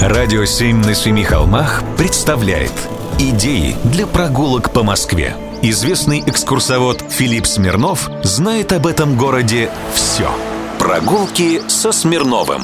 Радио «Семь на семи холмах» представляет Идеи для прогулок по Москве Известный экскурсовод Филипп Смирнов знает об этом городе все Прогулки со Смирновым.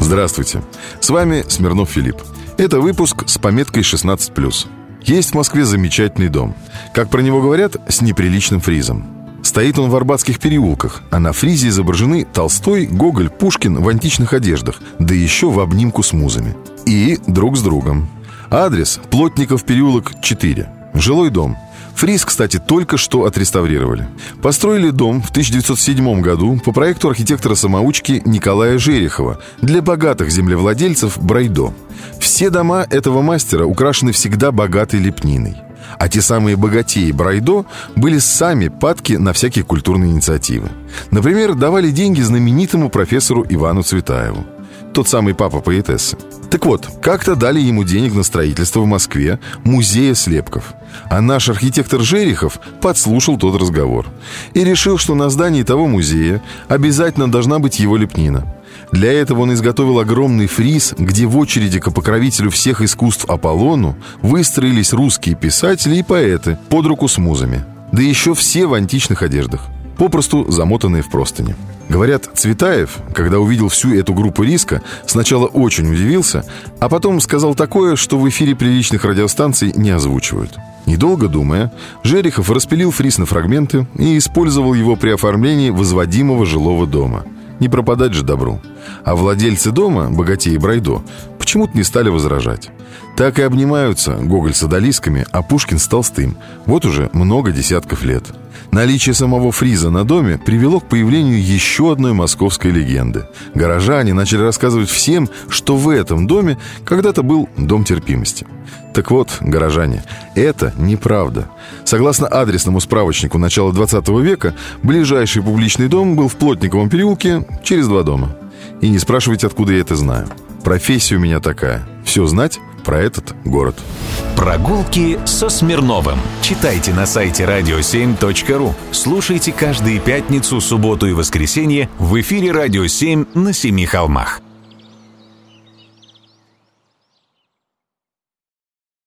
Здравствуйте, с вами Смирнов Филипп. Это выпуск с пометкой 16+. Есть в Москве замечательный дом. Как про него говорят, с неприличным фризом Стоит он в Арбатских переулках, а на фризе изображены Толстой, Гоголь, Пушкин в античных одеждах, да еще в обнимку с музами. И друг с другом. Адрес – Плотников переулок, 4. Жилой дом. Фриз, кстати, только что отреставрировали. Построили дом в 1907 году по проекту архитектора-самоучки Николая Жерехова для богатых землевладельцев Брайдо. Все дома этого мастера украшены всегда богатой лепниной. А те самые богатеи Брайдо были сами падки на всякие культурные инициативы. Например, давали деньги знаменитому профессору Ивану Цветаеву. Тот самый папа поэтессы. Так вот, как-то дали ему денег на строительство в Москве музея слепков. А наш архитектор Жерехов подслушал тот разговор и решил, что на здании того музея обязательно должна быть его лепнина. Для этого он изготовил огромный фриз, где в очереди к покровителю всех искусств Аполлону выстроились русские писатели и поэты под руку с музами. Да еще все в античных одеждах, попросту замотанные в простыни. Говорят, Цветаев, когда увидел всю эту группу риска, сначала очень удивился, а потом сказал такое, что в эфире приличных радиостанций не озвучивают. Недолго думая, Жерехов распилил фриз на фрагменты и использовал его при оформлении возводимого жилого дома – не пропадать же добру. А владельцы дома, богатеи Брайдо, почему-то не стали возражать. Так и обнимаются Гоголь с одолисками, а Пушкин с Толстым. Вот уже много десятков лет. Наличие самого фриза на доме привело к появлению еще одной московской легенды. Горожане начали рассказывать всем, что в этом доме когда-то был дом терпимости. Так вот, горожане, это неправда. Согласно адресному справочнику начала 20 века, ближайший публичный дом был в Плотниковом переулке через два дома. И не спрашивайте, откуда я это знаю. Профессия у меня такая. Все знать про этот город. Прогулки со Смирновым. Читайте на сайте radio7.ru. Слушайте каждые пятницу, субботу и воскресенье в эфире «Радио 7» на Семи холмах.